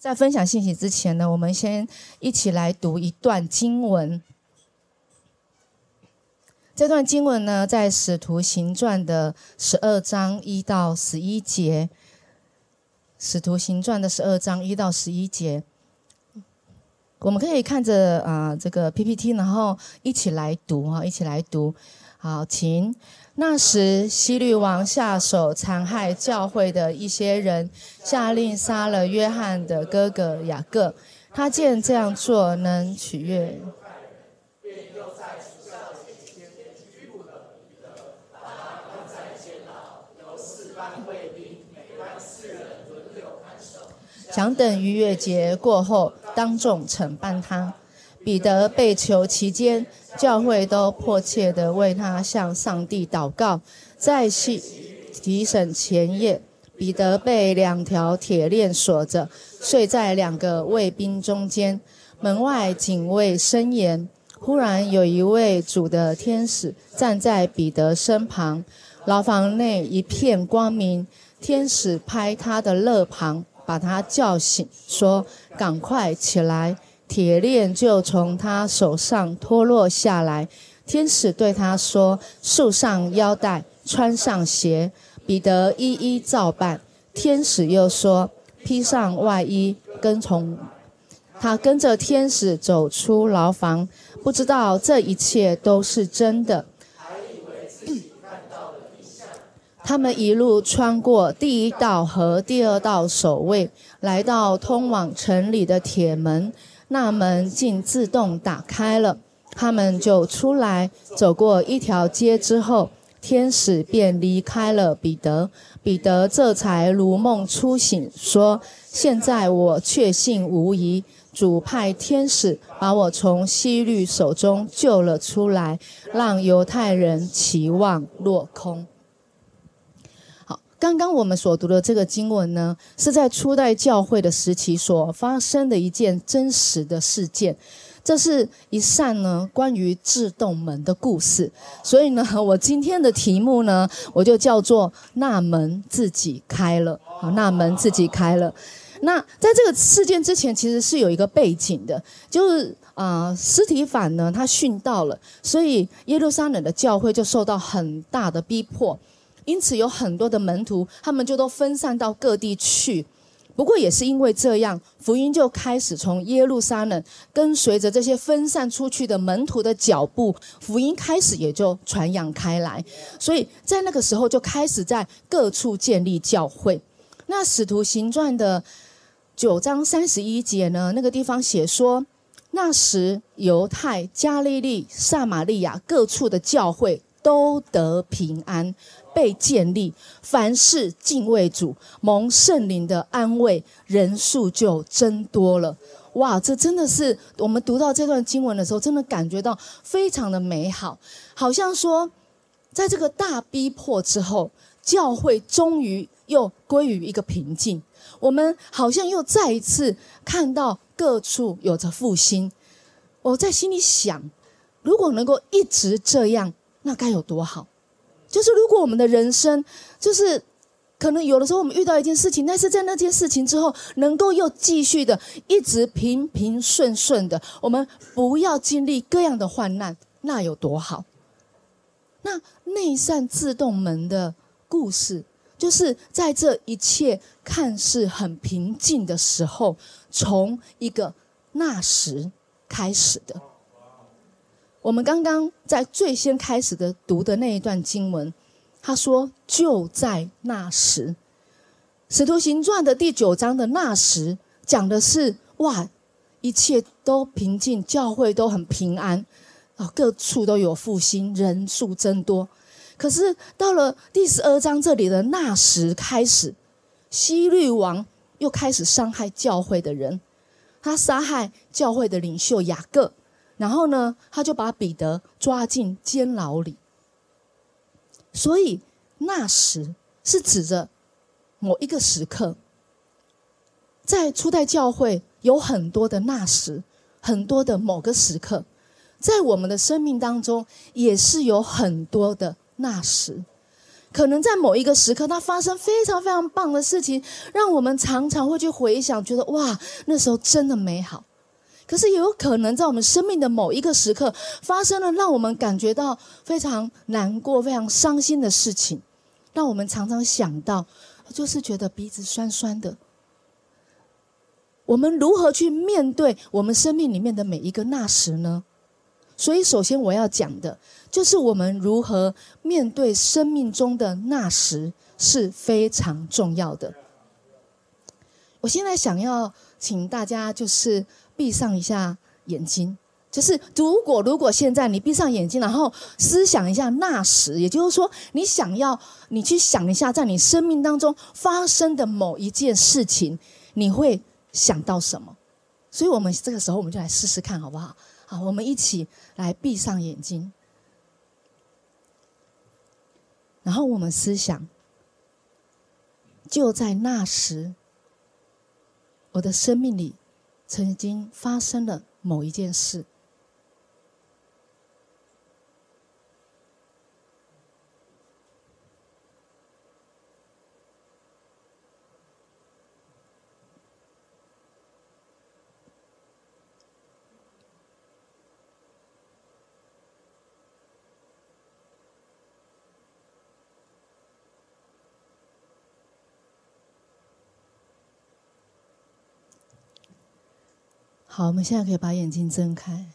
在分享信息之前呢，我们先一起来读一段经文。这段经文呢，在《使徒行传》的十二章一到十一节，《使徒行传》的十二章一到十一节，我们可以看着啊这个 PPT，然后一起来读哈，一起来读。好，请。那时，希律王下手残害教会的一些人，下令杀了约翰的哥哥雅各。他见这样做能取悦。想等逾越节过后，当众惩办他。彼得被囚期间，教会都迫切地为他向上帝祷告。在系提审前夜，彼得被两条铁链锁着，睡在两个卫兵中间。门外警卫森严。忽然有一位主的天使站在彼得身旁，牢房内一片光明。天使拍他的肋旁。把他叫醒，说：“赶快起来！”铁链就从他手上脱落下来。天使对他说：“束上腰带，穿上鞋。”彼得一一照办。天使又说：“披上外衣，跟从。”他跟着天使走出牢房，不知道这一切都是真的。他们一路穿过第一道和第二道守卫，来到通往城里的铁门，那门竟自动打开了。他们就出来，走过一条街之后，天使便离开了彼得。彼得这才如梦初醒，说：“现在我确信无疑，主派天使把我从希律手中救了出来，让犹太人期望落空。”刚刚我们所读的这个经文呢，是在初代教会的时期所发生的一件真实的事件。这是一扇呢关于自动门的故事。所以呢，我今天的题目呢，我就叫做“那门自己开了”。好，那门自己开了。那在这个事件之前，其实是有一个背景的，就是啊，斯提凡呢他殉道了，所以耶路撒冷的教会就受到很大的逼迫。因此，有很多的门徒，他们就都分散到各地去。不过，也是因为这样，福音就开始从耶路撒冷跟随着这些分散出去的门徒的脚步，福音开始也就传扬开来。所以在那个时候，就开始在各处建立教会。那使徒行传的九章三十一节呢？那个地方写说，那时犹太、加利利、撒玛利亚各处的教会都得平安。被建立，凡事敬畏主，蒙圣灵的安慰，人数就增多了。哇，这真的是我们读到这段经文的时候，真的感觉到非常的美好，好像说，在这个大逼迫之后，教会终于又归于一个平静。我们好像又再一次看到各处有着复兴。我在心里想，如果能够一直这样，那该有多好。就是如果我们的人生，就是可能有的时候我们遇到一件事情，但是在那件事情之后，能够又继续的一直平平顺顺的，我们不要经历各样的患难，那有多好？那那扇自动门的故事，就是在这一切看似很平静的时候，从一个那时开始的。我们刚刚在最先开始的读的那一段经文，他说：“就在那时，《使徒行传》的第九章的那时，讲的是哇，一切都平静，教会都很平安，啊，各处都有复兴，人数增多。可是到了第十二章这里的那时开始，西律王又开始伤害教会的人，他杀害教会的领袖雅各。”然后呢，他就把彼得抓进监牢里。所以那时是指着某一个时刻，在初代教会有很多的那时，很多的某个时刻，在我们的生命当中也是有很多的那时。可能在某一个时刻，它发生非常非常棒的事情，让我们常常会去回想，觉得哇，那时候真的美好。可是也有可能在我们生命的某一个时刻，发生了让我们感觉到非常难过、非常伤心的事情，让我们常常想到，就是觉得鼻子酸酸的。我们如何去面对我们生命里面的每一个那时呢？所以，首先我要讲的，就是我们如何面对生命中的那时是非常重要的。我现在想要请大家就是闭上一下眼睛，就是如果如果现在你闭上眼睛，然后思想一下那时，也就是说，你想要你去想一下，在你生命当中发生的某一件事情，你会想到什么？所以我们这个时候我们就来试试看，好不好？好，我们一起来闭上眼睛，然后我们思想，就在那时，我的生命里曾经发生了某一件事。好，我们现在可以把眼睛睁开。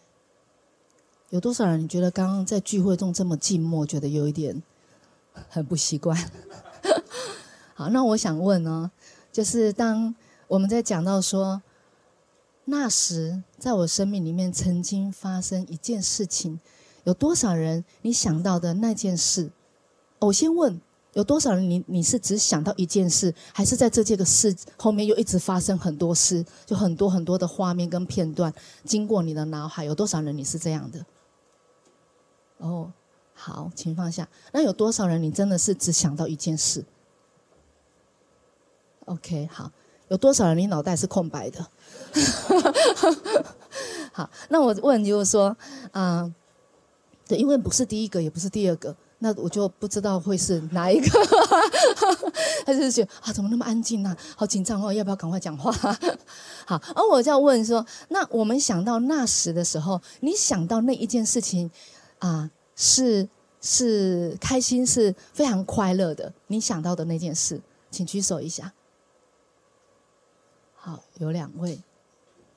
有多少人你觉得刚刚在聚会中这么静默，觉得有一点很不习惯？好，那我想问呢，就是当我们在讲到说那时在我生命里面曾经发生一件事情，有多少人你想到的那件事？我先问。有多少人？你你是只想到一件事，还是在这件个事后面又一直发生很多事，就很多很多的画面跟片段经过你的脑海？有多少人你是这样的？哦，好，请放下。那有多少人你真的是只想到一件事？OK，好。有多少人你脑袋是空白的？好，那我问就是说，啊，对，因为不是第一个，也不是第二个。那我就不知道会是哪一个，他就是觉得啊，怎么那么安静呢？好紧张哦，要不要赶快讲话？好，而我就要问说，那我们想到那时的时候，你想到那一件事情啊，是是开心，是非常快乐的。你想到的那件事，请举手一下。好，有两位。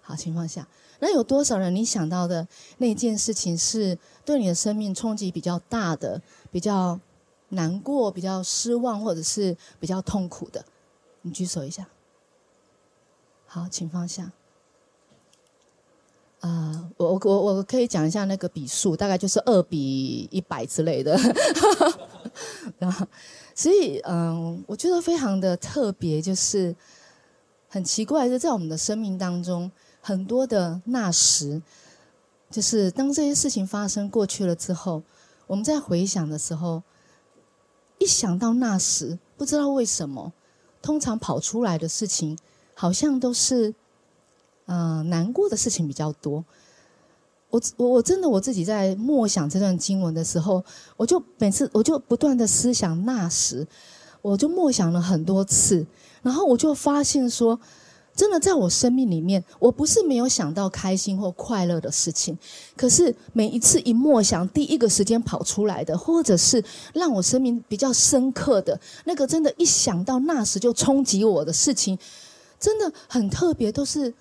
好，情况下。那有多少人你想到的那件事情是对你的生命冲击比较大的、比较难过、比较失望，或者是比较痛苦的？你举手一下。好，请放下。啊，我我我我可以讲一下那个笔数，大概就是二比一百之类的。然后，所以嗯，我觉得非常的特别，就是很奇怪，就在我们的生命当中。很多的那时，就是当这些事情发生过去了之后，我们在回想的时候，一想到那时，不知道为什么，通常跑出来的事情，好像都是，嗯，难过的事情比较多。我我我真的我自己在默想这段经文的时候，我就每次我就不断的思想那时，我就默想了很多次，然后我就发现说。真的，在我生命里面，我不是没有想到开心或快乐的事情，可是每一次一默想，第一个时间跑出来的，或者是让我生命比较深刻的那个，真的，一想到那时就冲击我的事情，真的很特别，都是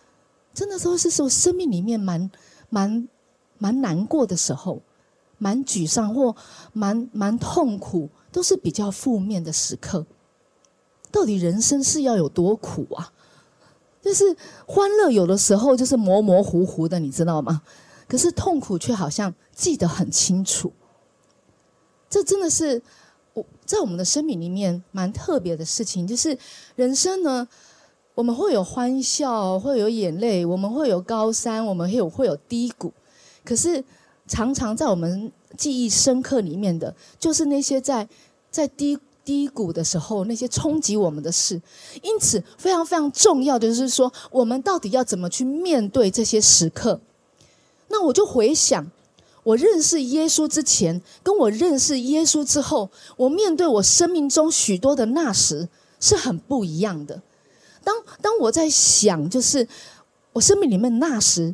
真的，都是说生命里面蛮蛮蛮难过的时候，蛮沮丧或蛮蛮痛苦，都是比较负面的时刻。到底人生是要有多苦啊？就是欢乐有的时候就是模模糊糊的，你知道吗？可是痛苦却好像记得很清楚。这真的是我在我们的生命里面蛮特别的事情。就是人生呢，我们会有欢笑，会有眼泪，我们会有高山，我们会有会有低谷。可是常常在我们记忆深刻里面的，就是那些在在低。低谷的时候，那些冲击我们的事，因此非常非常重要的就是说，我们到底要怎么去面对这些时刻？那我就回想，我认识耶稣之前，跟我认识耶稣之后，我面对我生命中许多的那时是很不一样的。当当我在想，就是我生命里面那时，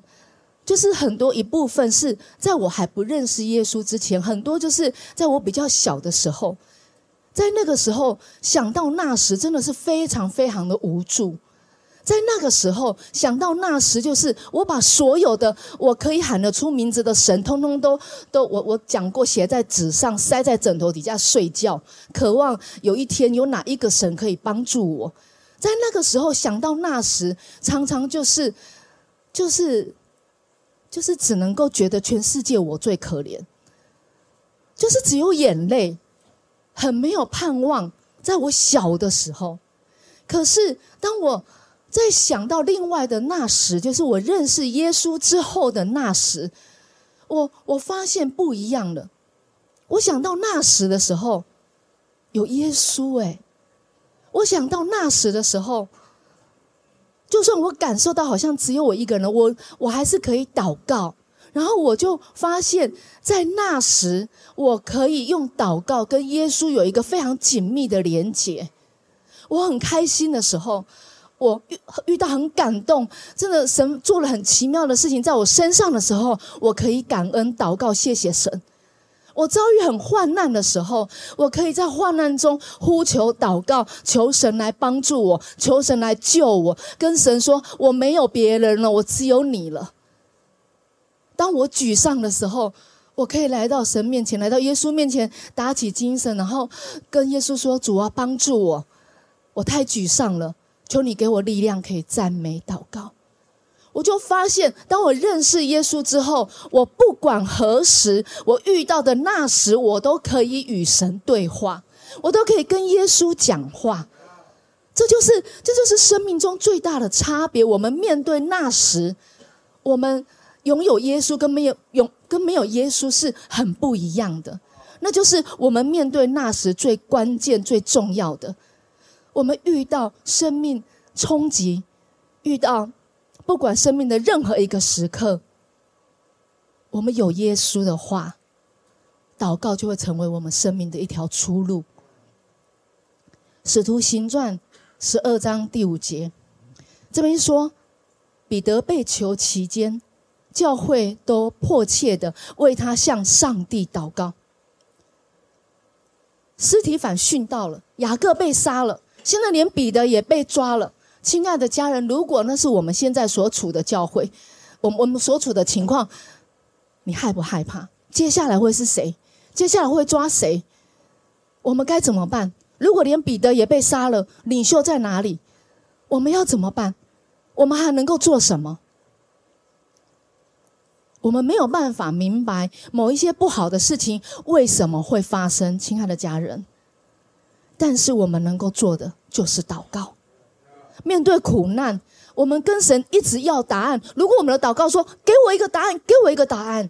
就是很多一部分是在我还不认识耶稣之前，很多就是在我比较小的时候，在那个时候想到那时，真的是非常非常的无助。在那个时候想到那时，就是我把所有的我可以喊得出名字的神，通通都都我我讲过，写在纸上，塞在枕头底下睡觉，渴望有一天有哪一个神可以帮助我。在那个时候想到那时，常常就是就是就是只能够觉得全世界我最可怜，就是只有眼泪，很没有盼望。在我小的时候，可是当我。在想到另外的那时，就是我认识耶稣之后的那时，我我发现不一样了。我想到那时的时候，有耶稣哎，我想到那时的时候，就算我感受到好像只有我一个人，我我还是可以祷告。然后我就发现，在那时，我可以用祷告跟耶稣有一个非常紧密的连结。我很开心的时候。我遇遇到很感动，真的神做了很奇妙的事情在我身上的时候，我可以感恩祷告，谢谢神。我遭遇很患难的时候，我可以在患难中呼求祷告，求神来帮助我，求神来救我，跟神说我没有别人了，我只有你了。当我沮丧的时候，我可以来到神面前，来到耶稣面前，打起精神，然后跟耶稣说：“主啊，帮助我，我太沮丧了。”求你给我力量，可以赞美祷告。我就发现，当我认识耶稣之后，我不管何时我遇到的那时，我都可以与神对话，我都可以跟耶稣讲话。这就是，这就是生命中最大的差别。我们面对那时，我们拥有耶稣跟没有拥跟没有耶稣是很不一样的。那就是我们面对那时最关键、最重要的。我们遇到生命冲击，遇到不管生命的任何一个时刻，我们有耶稣的话，祷告就会成为我们生命的一条出路。使徒行传十二章第五节，这边说，彼得被囚期间，教会都迫切的为他向上帝祷告。尸体反殉道了，雅各被杀了。现在连彼得也被抓了，亲爱的家人，如果那是我们现在所处的教会，我我们所处的情况，你害不害怕？接下来会是谁？接下来会抓谁？我们该怎么办？如果连彼得也被杀了，领袖在哪里？我们要怎么办？我们还能够做什么？我们没有办法明白某一些不好的事情为什么会发生，亲爱的家人。但是我们能够做的就是祷告。面对苦难，我们跟神一直要答案。如果我们的祷告说“给我一个答案，给我一个答案”，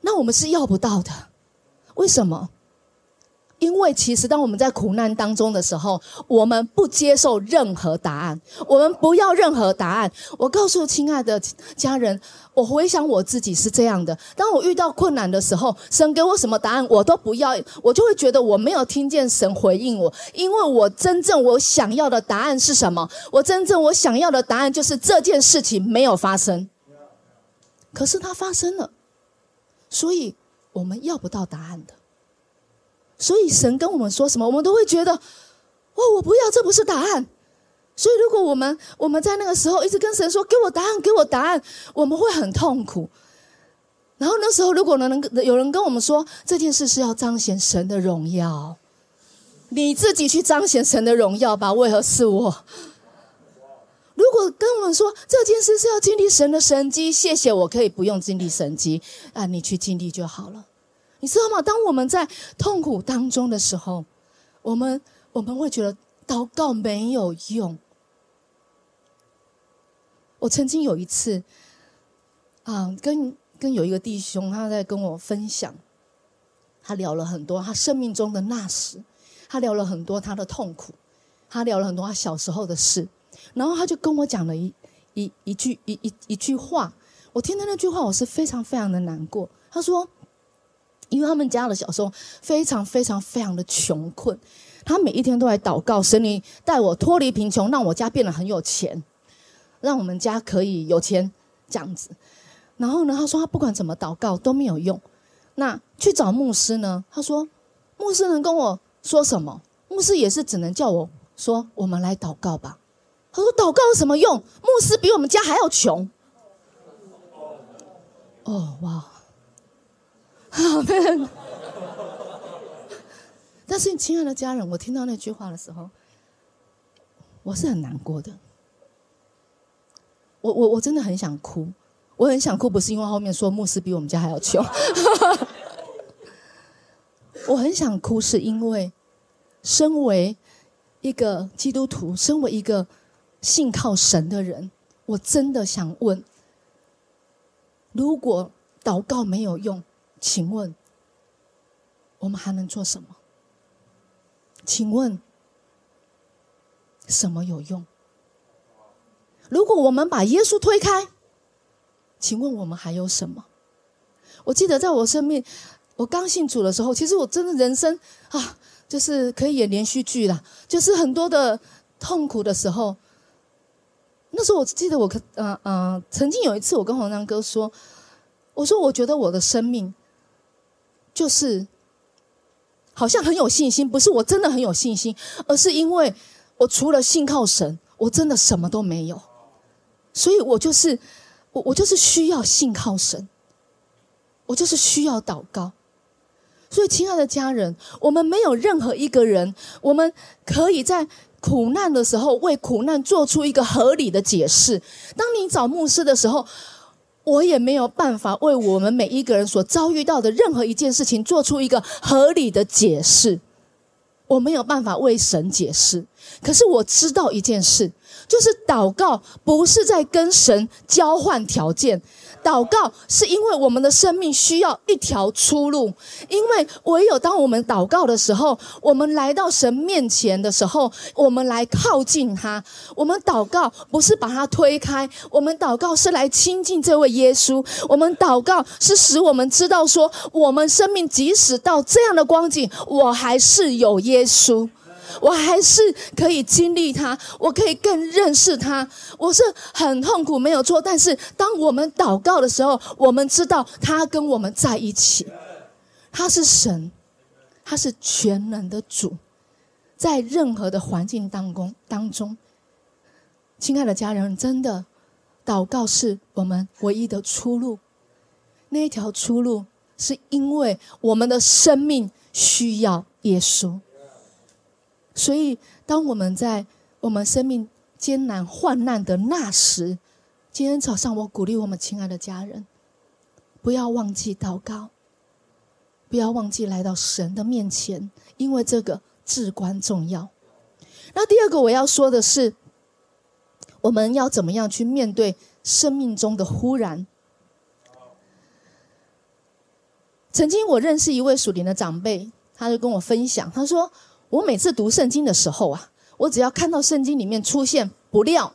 那我们是要不到的。为什么？因为其实，当我们在苦难当中的时候，我们不接受任何答案，我们不要任何答案。我告诉亲爱的家人，我回想我自己是这样的：当我遇到困难的时候，神给我什么答案，我都不要，我就会觉得我没有听见神回应我，因为我真正我想要的答案是什么？我真正我想要的答案就是这件事情没有发生，可是它发生了，所以我们要不到答案的。所以神跟我们说什么，我们都会觉得，哦，我不要，这不是答案。所以如果我们我们在那个时候一直跟神说，给我答案，给我答案，我们会很痛苦。然后那时候如果能能有人跟我们说这件事是要彰显神的荣耀，你自己去彰显神的荣耀吧。为何是我？如果跟我们说这件事是要经历神的神迹，谢谢，我可以不用经历神迹啊，你去经历就好了。你知道吗？当我们在痛苦当中的时候，我们我们会觉得祷告没有用。我曾经有一次，啊，跟跟有一个弟兄，他在跟我分享，他聊了很多他生命中的那时，他聊了很多他的痛苦，他聊了很多他小时候的事，然后他就跟我讲了一一一句一一一句话，我听到那句话，我是非常非常的难过。他说，因为他们家的小时候非常非常非常的穷困，他每一天都来祷告，神你带我脱离贫穷，让我家变得很有钱，让我们家可以有钱这样子。然后呢，他说他不管怎么祷告都没有用。那去找牧师呢？他说，牧师能跟我说什么？牧师也是只能叫我说，我们来祷告吧。他说祷告有什么用？牧师比我们家还要穷。哦哇，好的。但是，亲爱的家人，我听到那句话的时候，我是很难过的。我我我真的很想哭。我很想哭，不是因为后面说牧师比我们家还要穷。我很想哭，是因为身为一个基督徒，身为一个信靠神的人，我真的想问：如果祷告没有用，请问我们还能做什么？请问什么有用？如果我们把耶稣推开？请问我们还有什么？我记得在我生命，我刚信主的时候，其实我真的人生啊，就是可以演连续剧啦，就是很多的痛苦的时候。那时候我记得我可嗯嗯，曾经有一次我跟黄章哥说，我说我觉得我的生命就是好像很有信心，不是我真的很有信心，而是因为我除了信靠神，我真的什么都没有，所以我就是。我我就是需要信靠神，我就是需要祷告。所以，亲爱的家人，我们没有任何一个人，我们可以在苦难的时候为苦难做出一个合理的解释。当你找牧师的时候，我也没有办法为我们每一个人所遭遇到的任何一件事情做出一个合理的解释。我没有办法为神解释，可是我知道一件事。就是祷告，不是在跟神交换条件。祷告是因为我们的生命需要一条出路，因为唯有当我们祷告的时候，我们来到神面前的时候，我们来靠近他。我们祷告不是把他推开，我们祷告是来亲近这位耶稣。我们祷告是使我们知道说，我们生命即使到这样的光景，我还是有耶稣。我还是可以经历它，我可以更认识它。我是很痛苦，没有错。但是当我们祷告的时候，我们知道他跟我们在一起，他是神，他是全能的主，在任何的环境当中当中，亲爱的家人，真的，祷告是我们唯一的出路。那一条出路，是因为我们的生命需要耶稣。所以，当我们在我们生命艰难患难的那时，今天早上我鼓励我们亲爱的家人，不要忘记祷告，不要忘记来到神的面前，因为这个至关重要。那第二个我要说的是，我们要怎么样去面对生命中的忽然？曾经我认识一位属灵的长辈，他就跟我分享，他说。我每次读圣经的时候啊，我只要看到圣经里面出现“不料”“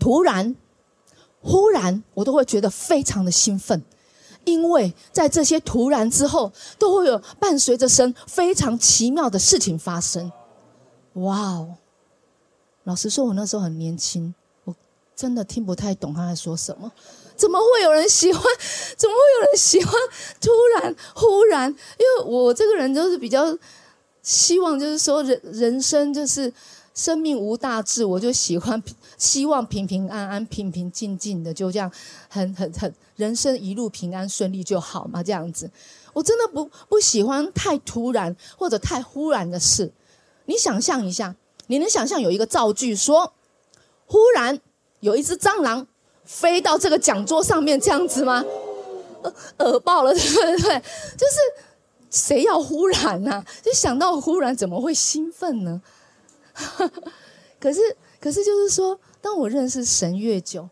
突然”“忽然”，我都会觉得非常的兴奋，因为在这些“突然”之后，都会有伴随着神非常奇妙的事情发生。哇哦！老实说，我那时候很年轻，我真的听不太懂他在说什么。怎么会有人喜欢？怎么会有人喜欢“突然”“忽然”？因为我这个人就是比较。希望就是说，人人生就是生命无大志，我就喜欢希望平平安安、平平静静的，就这样很很很人生一路平安顺利就好嘛，这样子。我真的不不喜欢太突然或者太忽然的事。你想象一下，你能想象有一个造句说，忽然有一只蟑螂飞到这个讲桌上面这样子吗？耳爆了，对不对？就是。谁要忽然呢？就想到忽然，怎么会兴奋呢？可是，可是，就是说，当我认识神越久，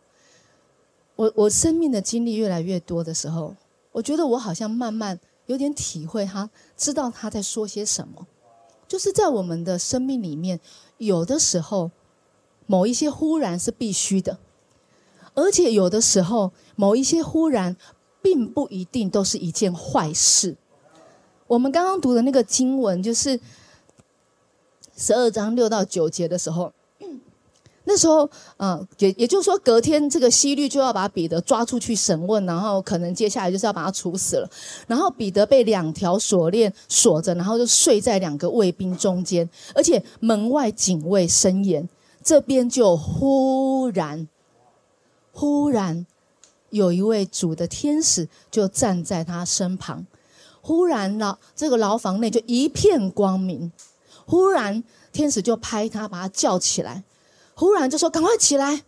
我我生命的经历越来越多的时候，我觉得我好像慢慢有点体会，他知道他在说些什么。就是在我们的生命里面，有的时候某一些忽然是必须的，而且有的时候某一些忽然并不一定都是一件坏事。我们刚刚读的那个经文，就是十二章六到九节的时候。那时候，嗯，也也就是说，隔天这个西律就要把彼得抓出去审问，然后可能接下来就是要把他处死了。然后彼得被两条锁链锁着，然后就睡在两个卫兵中间，而且门外警卫森严。这边就忽然，忽然有一位主的天使就站在他身旁，忽然了，这个牢房内就一片光明。忽然天使就拍他，把他叫起来。忽然就说：“赶快起来！”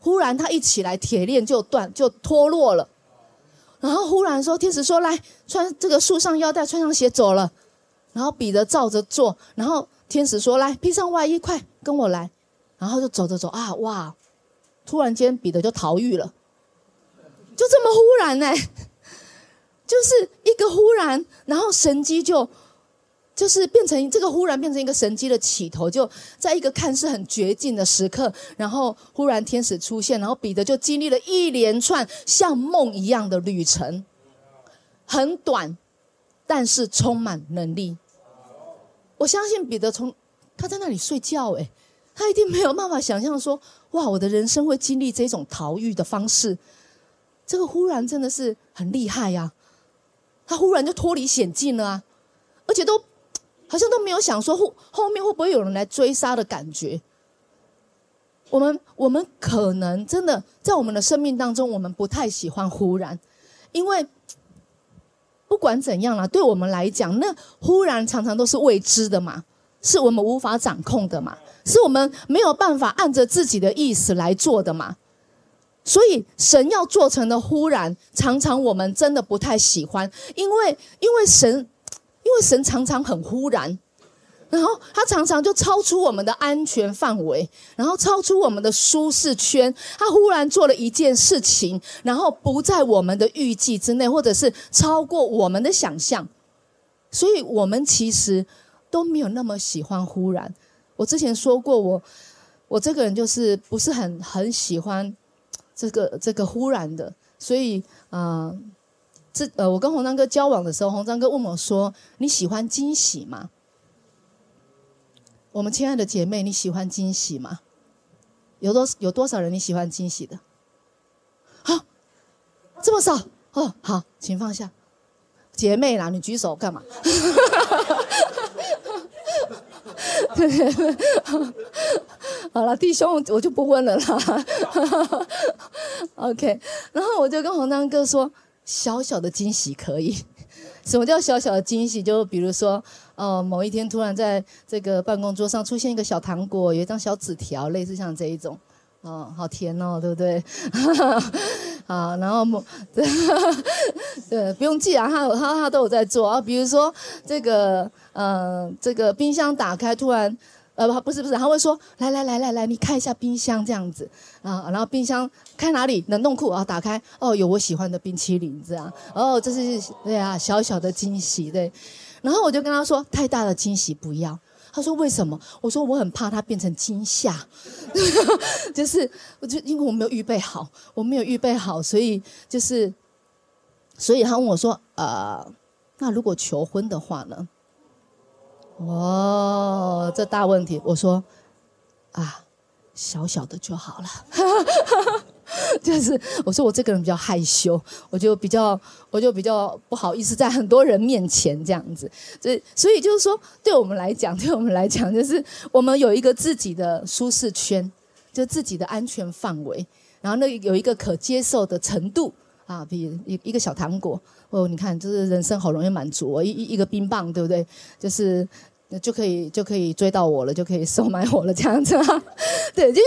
忽然他一起来，铁链就断，就脱落了。然后忽然说：“天使说，来穿这个束上腰带，穿上鞋走了。”然后彼得照着做。然后天使说：“来披上外衣，快跟我来。”然后就走着走啊，哇！突然间彼得就逃狱了，就这么忽然呢，就是一个忽然，然后神机就。就是变成这个忽然变成一个神机的起头，就在一个看似很绝境的时刻，然后忽然天使出现，然后彼得就经历了一连串像梦一样的旅程，很短，但是充满能力。我相信彼得从他在那里睡觉，诶，他一定没有办法想象说，哇，我的人生会经历这种逃狱的方式。这个忽然真的是很厉害呀，他忽然就脱离险境了啊，而且都。好像都没有想说后后面会不会有人来追杀的感觉。我们我们可能真的在我们的生命当中，我们不太喜欢忽然，因为不管怎样啦，对我们来讲，那忽然常常都是未知的嘛，是我们无法掌控的嘛，是我们没有办法按着自己的意思来做的嘛。所以神要做成的忽然，常常我们真的不太喜欢，因为因为神。因为神常常很忽然，然后他常常就超出我们的安全范围，然后超出我们的舒适圈。他忽然做了一件事情，然后不在我们的预计之内，或者是超过我们的想象。所以我们其实都没有那么喜欢忽然。我之前说过，我我这个人就是不是很很喜欢这个这个忽然的，所以啊。这呃，我跟洪章哥交往的时候，洪章哥问我说：“你喜欢惊喜吗？”我们亲爱的姐妹，你喜欢惊喜吗？有多有多少人你喜欢惊喜的？好，这么少哦。好，请放下，姐妹啦，你举手干嘛？对 好了，弟兄，我就不问了啦。OK，然后我就跟洪章哥说。小小的惊喜可以，什么叫小小的惊喜？就比如说，呃，某一天突然在这个办公桌上出现一个小糖果，有一张小纸条，类似像这一种，哦，好甜哦，对不对？好，然后某，对，不用记啊，他他他都有在做啊。比如说这个，呃，这个冰箱打开，突然。呃不不是不是，他会说来来来来来，你看一下冰箱这样子啊，然后冰箱开哪里？冷冻库啊，打开哦，有我喜欢的冰淇淋这样，哦，这是对啊，小小的惊喜对。然后我就跟他说，太大的惊喜不要。他说为什么？我说我很怕他变成惊吓，就是我就因为我没有预备好，我没有预备好，所以就是，所以他问我说，呃，那如果求婚的话呢？哦，这大问题！我说，啊，小小的就好了。就是我说我这个人比较害羞，我就比较我就比较不好意思在很多人面前这样子。所以所以就是说，对我们来讲，对我们来讲，就是我们有一个自己的舒适圈，就自己的安全范围，然后那有一个可接受的程度啊，比一一个小糖果哦，你看，就是人生好容易满足，一一一个冰棒，对不对？就是。那就可以就可以追到我了，就可以收买我了，这样子啊？对，就是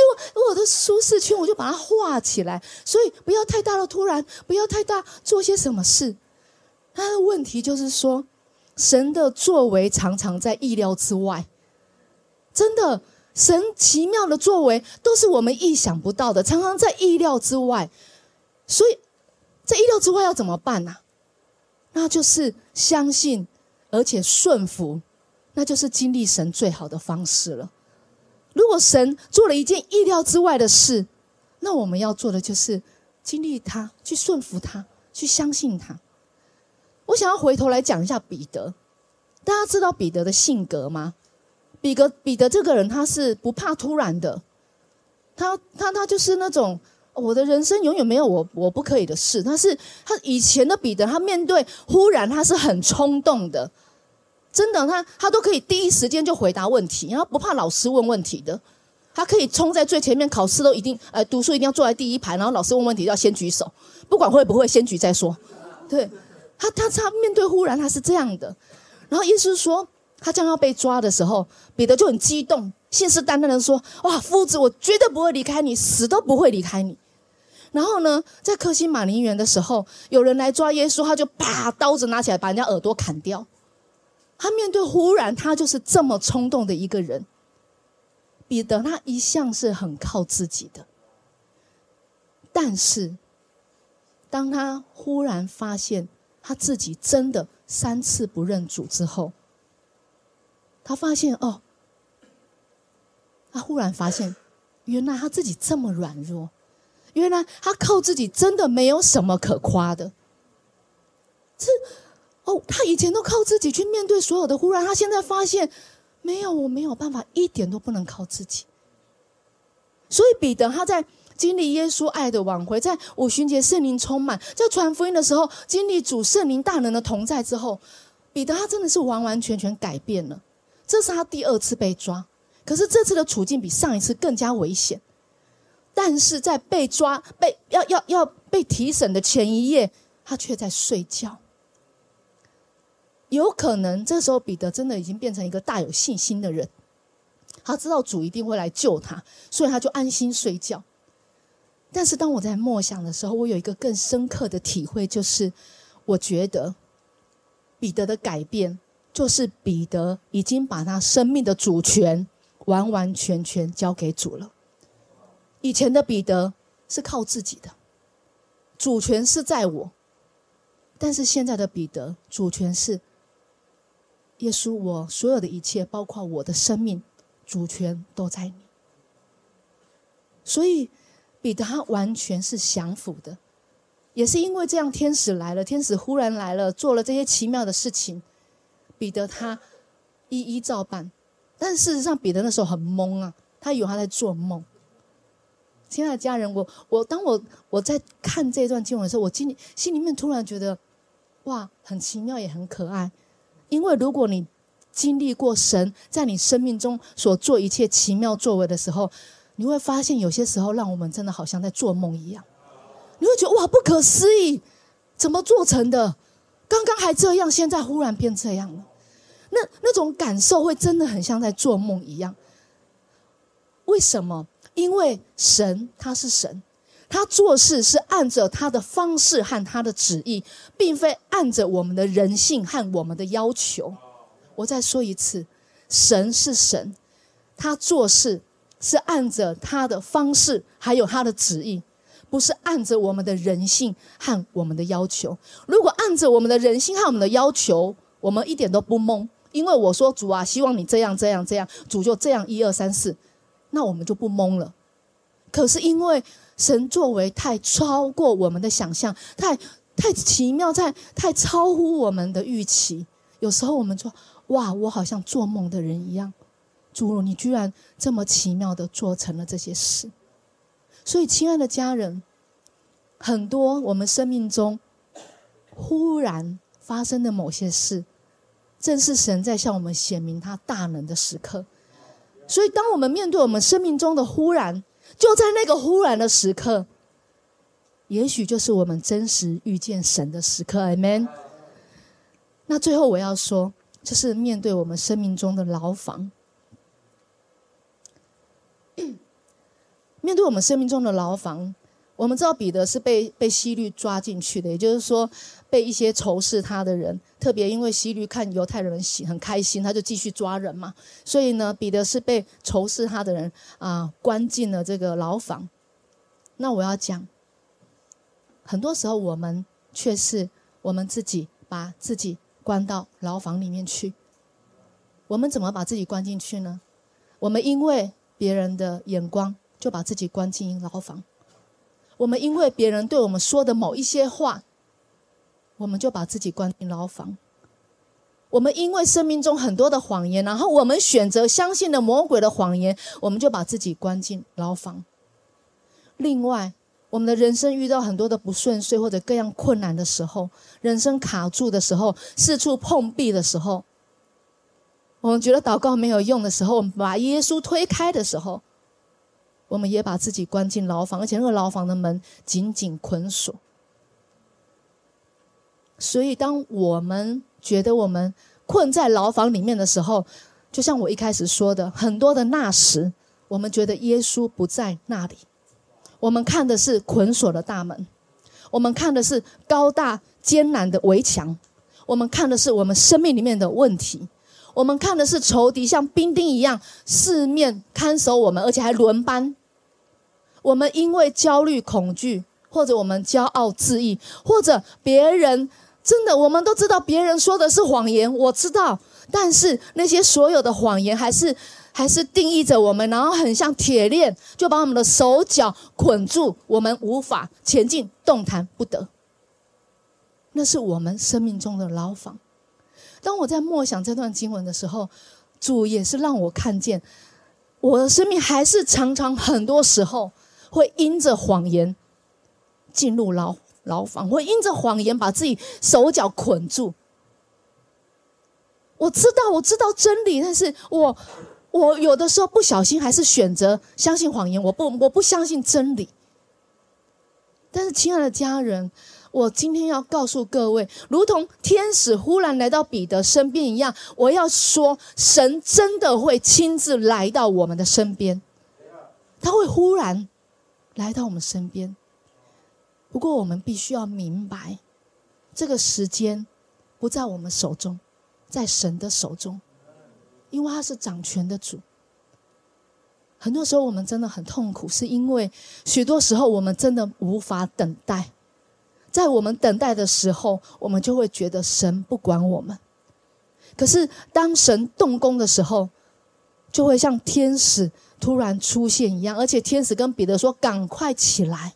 我的舒适圈，我就把它画起来。所以不要太大的突然，不要太大做些什么事。他的问题就是说，神的作为常常在意料之外。真的，神奇妙的作为都是我们意想不到的，常常在意料之外。所以在意料之外要怎么办呢？那就是相信，而且顺服。那就是经历神最好的方式了。如果神做了一件意料之外的事，那我们要做的就是经历他，去顺服他，去相信他。我想要回头来讲一下彼得，大家知道彼得的性格吗？彼得彼得这个人他是不怕突然的，他他他就是那种我的人生永远没有我我不可以的事。他是他以前的彼得，他面对忽然他是很冲动的，真的他他都可以第一时间就回答问题，然后不怕老师问问题的。他可以冲在最前面，考试都一定，呃，读书一定要坐在第一排，然后老师问问题要先举手，不管会不会，先举再说。对，他他他面对忽然他是这样的，然后耶稣说他将要被抓的时候，彼得就很激动，信誓旦旦的说：“哇，夫子，我绝对不会离开你，死都不会离开你。”然后呢，在克西马林园的时候，有人来抓耶稣，他就把刀子拿起来把人家耳朵砍掉。他面对忽然，他就是这么冲动的一个人。彼得他一向是很靠自己的，但是当他忽然发现他自己真的三次不认主之后，他发现哦，他忽然发现，原来他自己这么软弱，原来他靠自己真的没有什么可夸的。是他以前都靠自己去面对所有的，忽然他现在发现。没有，我没有办法，一点都不能靠自己。所以彼得他在经历耶稣爱的挽回，在五旬节圣灵充满，在传福音的时候，经历主圣灵大能的同在之后，彼得他真的是完完全全改变了。这是他第二次被抓，可是这次的处境比上一次更加危险。但是在被抓、被要要要被提审的前一夜，他却在睡觉。有可能这时候彼得真的已经变成一个大有信心的人，他知道主一定会来救他，所以他就安心睡觉。但是当我在默想的时候，我有一个更深刻的体会，就是我觉得彼得的改变，就是彼得已经把他生命的主权完完全全交给主了。以前的彼得是靠自己的，主权是在我，但是现在的彼得主权是。耶稣，我所有的一切，包括我的生命，主权都在你。所以彼得他完全是降服的，也是因为这样，天使来了，天使忽然来了，做了这些奇妙的事情，彼得他一一照办。但事实上，彼得那时候很懵啊，他以为他在做梦。亲爱的家人，我我当我我在看这段经文的时候，我心里心里面突然觉得，哇，很奇妙，也很可爱。因为如果你经历过神在你生命中所做一切奇妙作为的时候，你会发现有些时候让我们真的好像在做梦一样。你会觉得哇，不可思议，怎么做成的？刚刚还这样，现在忽然变这样了。那那种感受会真的很像在做梦一样。为什么？因为神他是神。他做事是按着他的方式和他的旨意，并非按着我们的人性和我们的要求。我再说一次，神是神，他做事是按着他的方式，还有他的旨意，不是按着我们的人性和我们的要求。如果按着我们的人性和我们的要求，我们一点都不懵，因为我说主啊，希望你这样这样这样，主就这样一二三四，那我们就不懵了。可是因为。神作为太超过我们的想象，太太奇妙，太太超乎我们的预期。有时候我们说：“哇，我好像做梦的人一样。”主，你居然这么奇妙的做成了这些事。所以，亲爱的家人，很多我们生命中忽然发生的某些事，正是神在向我们显明他大能的时刻。所以，当我们面对我们生命中的忽然，就在那个忽然的时刻，也许就是我们真实遇见神的时刻，Amen。那最后我要说，就是面对我们生命中的牢房，面对我们生命中的牢房。我们知道彼得是被被希律抓进去的，也就是说，被一些仇视他的人，特别因为希律看犹太人喜很开心，他就继续抓人嘛。所以呢，彼得是被仇视他的人啊关进了这个牢房。那我要讲，很多时候我们却是我们自己把自己关到牢房里面去。我们怎么把自己关进去呢？我们因为别人的眼光，就把自己关进牢房。我们因为别人对我们说的某一些话，我们就把自己关进牢房。我们因为生命中很多的谎言，然后我们选择相信了魔鬼的谎言，我们就把自己关进牢房。另外，我们的人生遇到很多的不顺遂或者各样困难的时候，人生卡住的时候，四处碰壁的时候，我们觉得祷告没有用的时候，我们把耶稣推开的时候，我们也把自己关进牢房，而且那个牢房的门紧紧捆锁。所以，当我们觉得我们困在牢房里面的时候，就像我一开始说的，很多的那时，我们觉得耶稣不在那里。我们看的是捆锁的大门，我们看的是高大艰难的围墙，我们看的是我们生命里面的问题，我们看的是仇敌像兵丁一样四面看守我们，而且还轮班。我们因为焦虑、恐惧，或者我们骄傲自义，或者别人。真的，我们都知道别人说的是谎言，我知道。但是那些所有的谎言，还是 还是定义着我们，然后很像铁链，就把我们的手脚捆住，我们无法前进，动弹不得。那是我们生命中的牢房。当我在默想这段经文的时候，主也是让我看见，我的生命还是常常很多时候会因着谎言进入牢。牢房会因着谎言把自己手脚捆住。我知道，我知道真理，但是我我有的时候不小心还是选择相信谎言。我不，我不相信真理。但是，亲爱的家人，我今天要告诉各位，如同天使忽然来到彼得身边一样，我要说，神真的会亲自来到我们的身边，他会忽然来到我们身边。不过，我们必须要明白，这个时间不在我们手中，在神的手中，因为他是掌权的主。很多时候，我们真的很痛苦，是因为许多时候我们真的无法等待。在我们等待的时候，我们就会觉得神不管我们。可是，当神动工的时候，就会像天使突然出现一样，而且天使跟彼得说：“赶快起来。”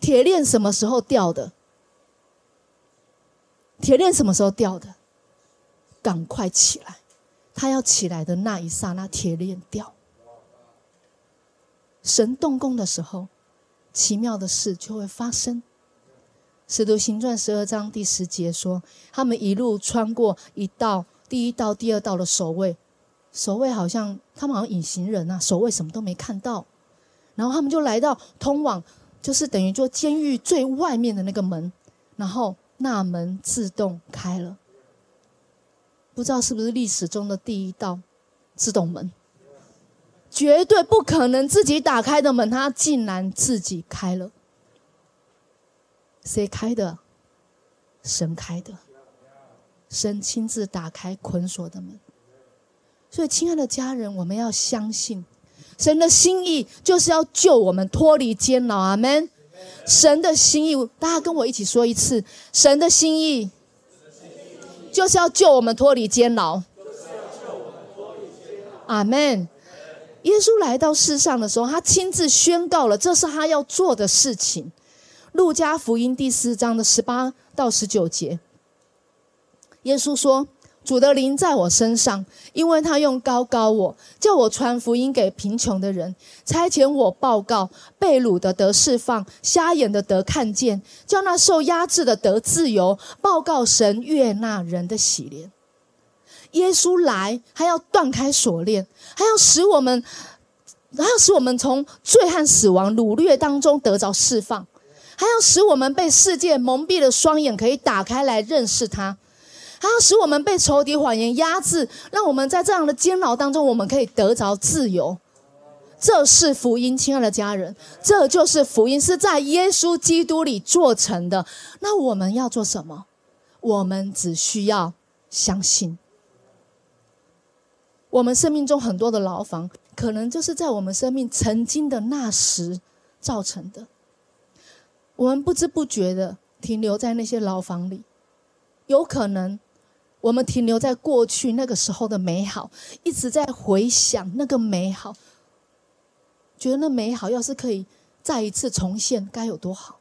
铁链什么时候掉的？铁链什么时候掉的？赶快起来！他要起来的那一刹那，铁链掉。神动工的时候，奇妙的事就会发生。使徒行传十二章第十节说，他们一路穿过一道、第一道、第二道的守卫，守卫好像他们好像隐形人啊，守卫什么都没看到。然后他们就来到通往。就是等于说，监狱最外面的那个门，然后那门自动开了。不知道是不是历史中的第一道自动门？绝对不可能自己打开的门，它竟然自己开了。谁开的？神开的。神亲自打开捆锁的门。所以，亲爱的家人，我们要相信。神的心意就是要救我们脱离监牢，阿门。神的心意，大家跟我一起说一次：神的心意就是要救我们脱离监牢，阿门。耶稣来到世上的时候，他亲自宣告了，这是他要做的事情。路加福音第四章的十八到十九节，耶稣说。主的灵在我身上，因为他用高高我，叫我传福音给贫穷的人，差遣我报告被掳的得释放，瞎眼的得看见，叫那受压制的得自由，报告神悦纳人的喜怜。耶稣来，还要断开锁链，还要使我们，还要使我们从罪和死亡掳掠当中得着释放，还要使我们被世界蒙蔽的双眼可以打开来认识他。它要使我们被仇敌谎言压制，让我们在这样的监牢当中，我们可以得着自由。这是福音，亲爱的家人，这就是福音，是在耶稣基督里做成的。那我们要做什么？我们只需要相信。我们生命中很多的牢房，可能就是在我们生命曾经的那时造成的。我们不知不觉的停留在那些牢房里，有可能。我们停留在过去那个时候的美好，一直在回想那个美好，觉得那美好要是可以再一次重现，该有多好！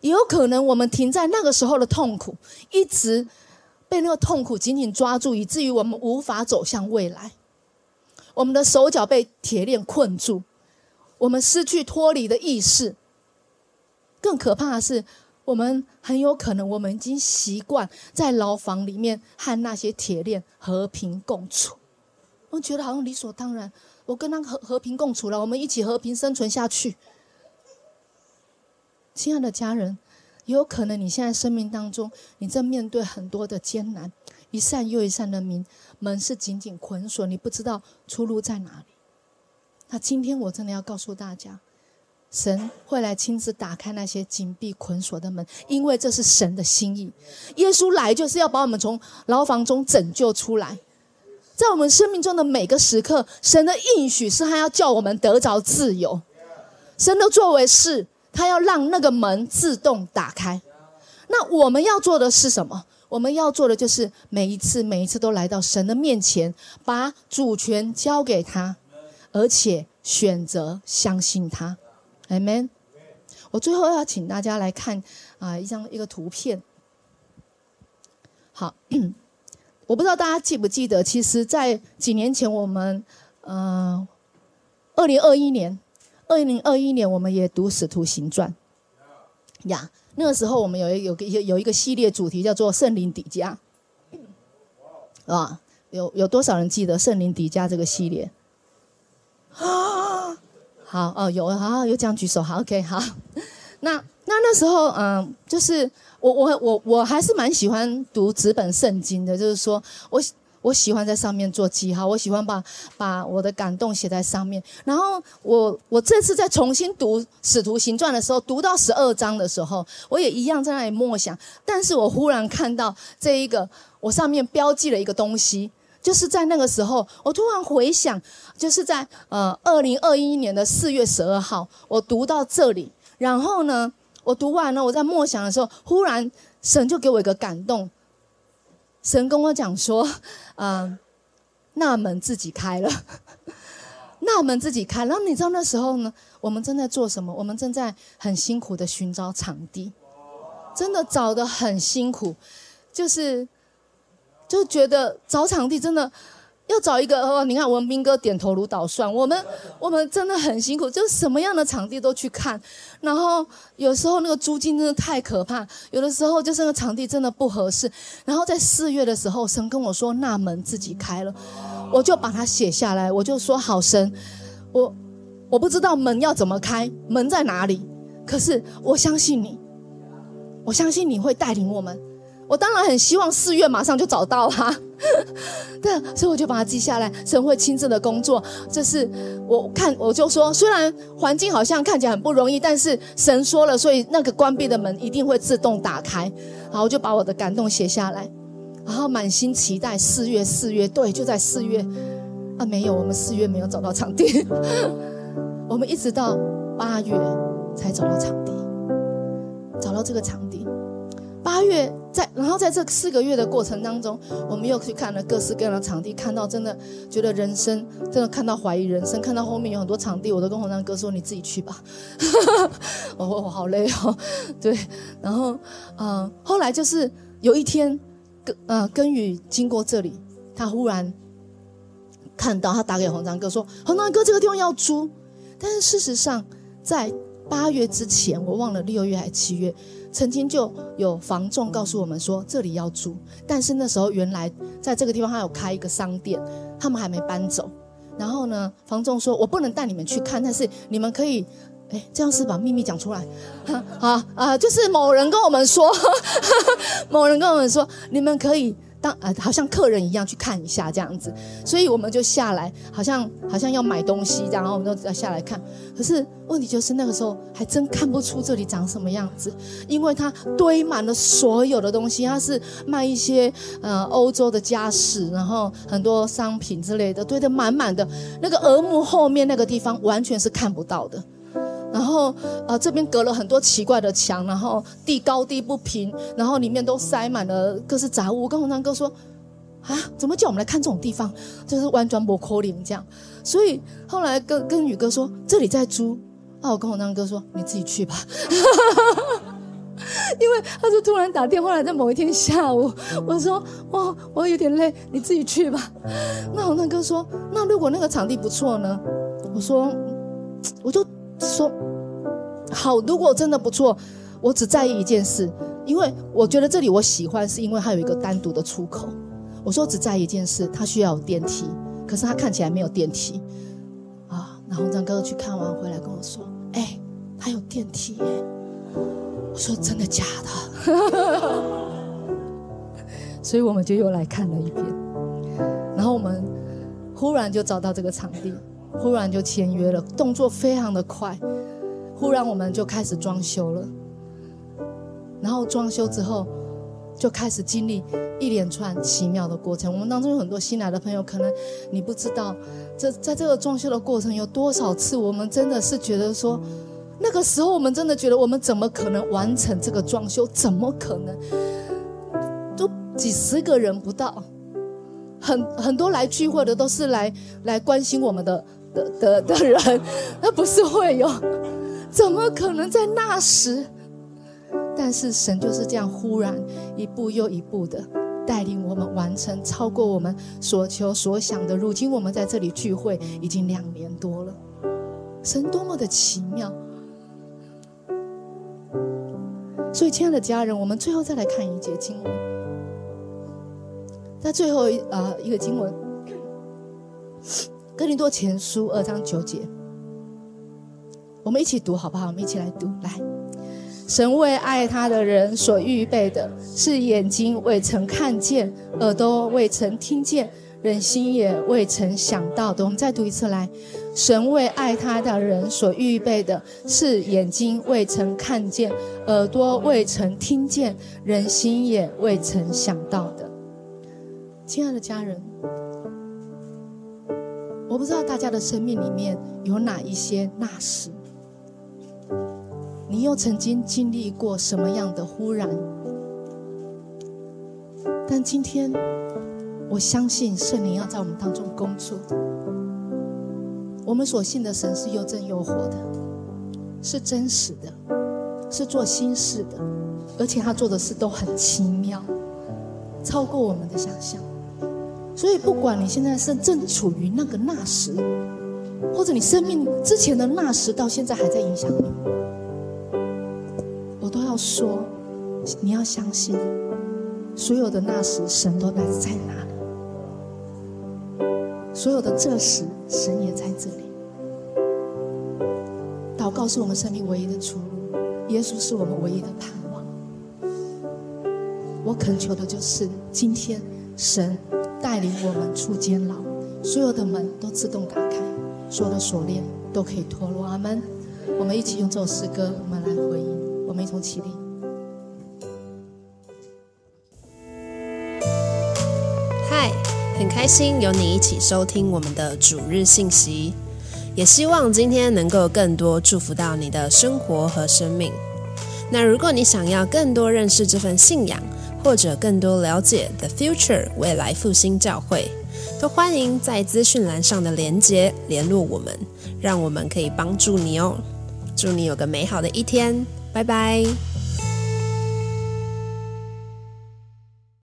也有可能我们停在那个时候的痛苦，一直被那个痛苦紧紧抓住，以至于我们无法走向未来。我们的手脚被铁链困住，我们失去脱离的意识。更可怕的是，我们很有可能，我们已经习惯在牢房里面和那些铁链和平共处。我觉得好像理所当然，我跟他和和平共处了，我们一起和平生存下去。亲爱的家人，也有可能你现在生命当中，你正面对很多的艰难，一扇又一扇的门门是紧紧捆锁，你不知道出路在哪里。那今天我真的要告诉大家，神会来亲自打开那些紧闭捆锁的门，因为这是神的心意。耶稣来就是要把我们从牢房中拯救出来，在我们生命中的每个时刻，神的应许是他要叫我们得着自由。神的作为是。他要让那个门自动打开，那我们要做的是什么？我们要做的就是每一次、每一次都来到神的面前，把主权交给他，而且选择相信他。Amen。我最后要请大家来看啊，一张一个图片。好，我不知道大家记不记得，其实，在几年前，我们呃，二零二一年。二零二一年，我们也读《使徒行传》呀。那个时候，我们有一有个有有一个系列主题叫做“圣灵底加”，啊，有有多少人记得“圣灵底加”这个系列？啊，好哦，有好有这样举手，好，OK，好。那那那时候，嗯，就是我我我我还是蛮喜欢读纸本圣经的，就是说我。我喜欢在上面做记号，我喜欢把把我的感动写在上面。然后我我这次再重新读《使徒行传》的时候，读到十二章的时候，我也一样在那里默想。但是我忽然看到这一个，我上面标记了一个东西，就是在那个时候，我突然回想，就是在呃二零二一年的四月十二号，我读到这里，然后呢，我读完了，我在默想的时候，忽然神就给我一个感动。神跟我讲说：“嗯，那门自己开了，那门自己开。然后你知道那时候呢，我们正在做什么？我们正在很辛苦的寻找场地，真的找的很辛苦，就是就觉得找场地真的。”要找一个哦，你看文斌哥点头如捣蒜。我们我们真的很辛苦，就什么样的场地都去看。然后有时候那个租金真的太可怕，有的时候就是那个场地真的不合适。然后在四月的时候，神跟我说那门自己开了，我就把它写下来。我就说好神，我我不知道门要怎么开，门在哪里？可是我相信你，我相信你会带领我们。我当然很希望四月马上就找到哈，对，所以我就把它记下来。神会亲自的工作，这是我看我就说，虽然环境好像看起来很不容易，但是神说了，所以那个关闭的门一定会自动打开。然后我就把我的感动写下来，然后满心期待四月，四月对，就在四月啊，没有，我们四月没有找到场地，我们一直到八月才找到场地，找到这个场地。八月在，然后在这四个月的过程当中，我们又去看了各式各样的场地，看到真的觉得人生真的看到怀疑人生，看到后面有很多场地，我都跟洪章哥说：“你自己去吧。”我我好累哦，对。然后嗯，后来就是有一天，跟呃根宇经过这里，他忽然看到，他打给洪章哥说：“洪章哥，这个地方要租。”但是事实上，在八月之前，我忘了六月还是七月。曾经就有房仲告诉我们说这里要租，但是那时候原来在这个地方他有开一个商店，他们还没搬走。然后呢，房仲说我不能带你们去看，但是你们可以，哎，这样是把秘密讲出来，啊啊，就是某人跟我们说，某人跟我们说 你们可以。当呃，好像客人一样去看一下这样子，所以我们就下来，好像好像要买东西，然后我们就下来看。可是问题就是那个时候还真看不出这里长什么样子，因为它堆满了所有的东西，它是卖一些呃欧洲的家饰，然后很多商品之类的堆得满满的，那个额幕后面那个地方完全是看不到的。然后，呃，这边隔了很多奇怪的墙，然后地高低不平，然后里面都塞满了各式杂物。我跟红章哥说：“啊，怎么叫我们来看这种地方？就是完全不可能这样。”所以后来跟跟宇哥说：“这里在租。”啊，我跟红章哥说：“你自己去吧。”因为他就突然打电话来，在某一天下午，我说：“哦，我有点累，你自己去吧。”那洪正哥说：“那如果那个场地不错呢？”我说：“ 我就说好，如果真的不错，我只在意一件事，因为我觉得这里我喜欢，是因为它有一个单独的出口。我说只在意一件事，它需要有电梯，可是它看起来没有电梯啊。然后张哥去看完回来跟我说：“哎，它有电梯耶。”我说真的假的？所以我们就又来看了一遍，然后我们忽然就找到这个场地，忽然就签约了，动作非常的快。忽然我们就开始装修了，然后装修之后就开始经历一连串奇妙的过程。我们当中有很多新来的朋友，可能你不知道，这在这个装修的过程有多少次，我们真的是觉得说。那个时候，我们真的觉得，我们怎么可能完成这个装修？怎么可能？都几十个人不到，很很多来聚会的都是来来关心我们的的的的人，那不是会有？怎么可能在那时？但是神就是这样，忽然一步又一步的带领我们完成超过我们所求所想的。如今我们在这里聚会已经两年多了，神多么的奇妙！所以，亲爱的家人，我们最后再来看一节经文，在最后一呃一个经文，《哥林多前书》二章九节，我们一起读好不好？我们一起来读，来，神为爱他的人所预备的，是眼睛未曾看见，耳朵未曾听见。人心也未曾想到的，我们再读一次来。神为爱他的人所预备的，是眼睛未曾看见，耳朵未曾听见，人心也未曾想到的。亲爱的家人，我不知道大家的生命里面有哪一些那时，你又曾经经历过什么样的忽然？但今天。我相信圣灵要在我们当中工作。我们所信的神是又真又活的，是真实的，是做心事的，而且他做的事都很奇妙，超过我们的想象。所以，不管你现在是正处于那个那时，或者你生命之前的那时到现在还在影响你，我都要说，你要相信，所有的那时，神都在在哪里。所有的这时，神也在这里。祷告是我们生命唯一的出路，耶稣是我们唯一的盼望。我恳求的就是今天，神带领我们出监牢，所有的门都自动打开，所有的锁链都可以脱落。阿门。我们一起用这首诗歌，我们来回应。我们一同起立。嗨很开心有你一起收听我们的主日信息，也希望今天能够更多祝福到你的生活和生命。那如果你想要更多认识这份信仰，或者更多了解 The Future 未来复兴教会，都欢迎在资讯栏上的连接联络我们，让我们可以帮助你哦。祝你有个美好的一天，拜拜。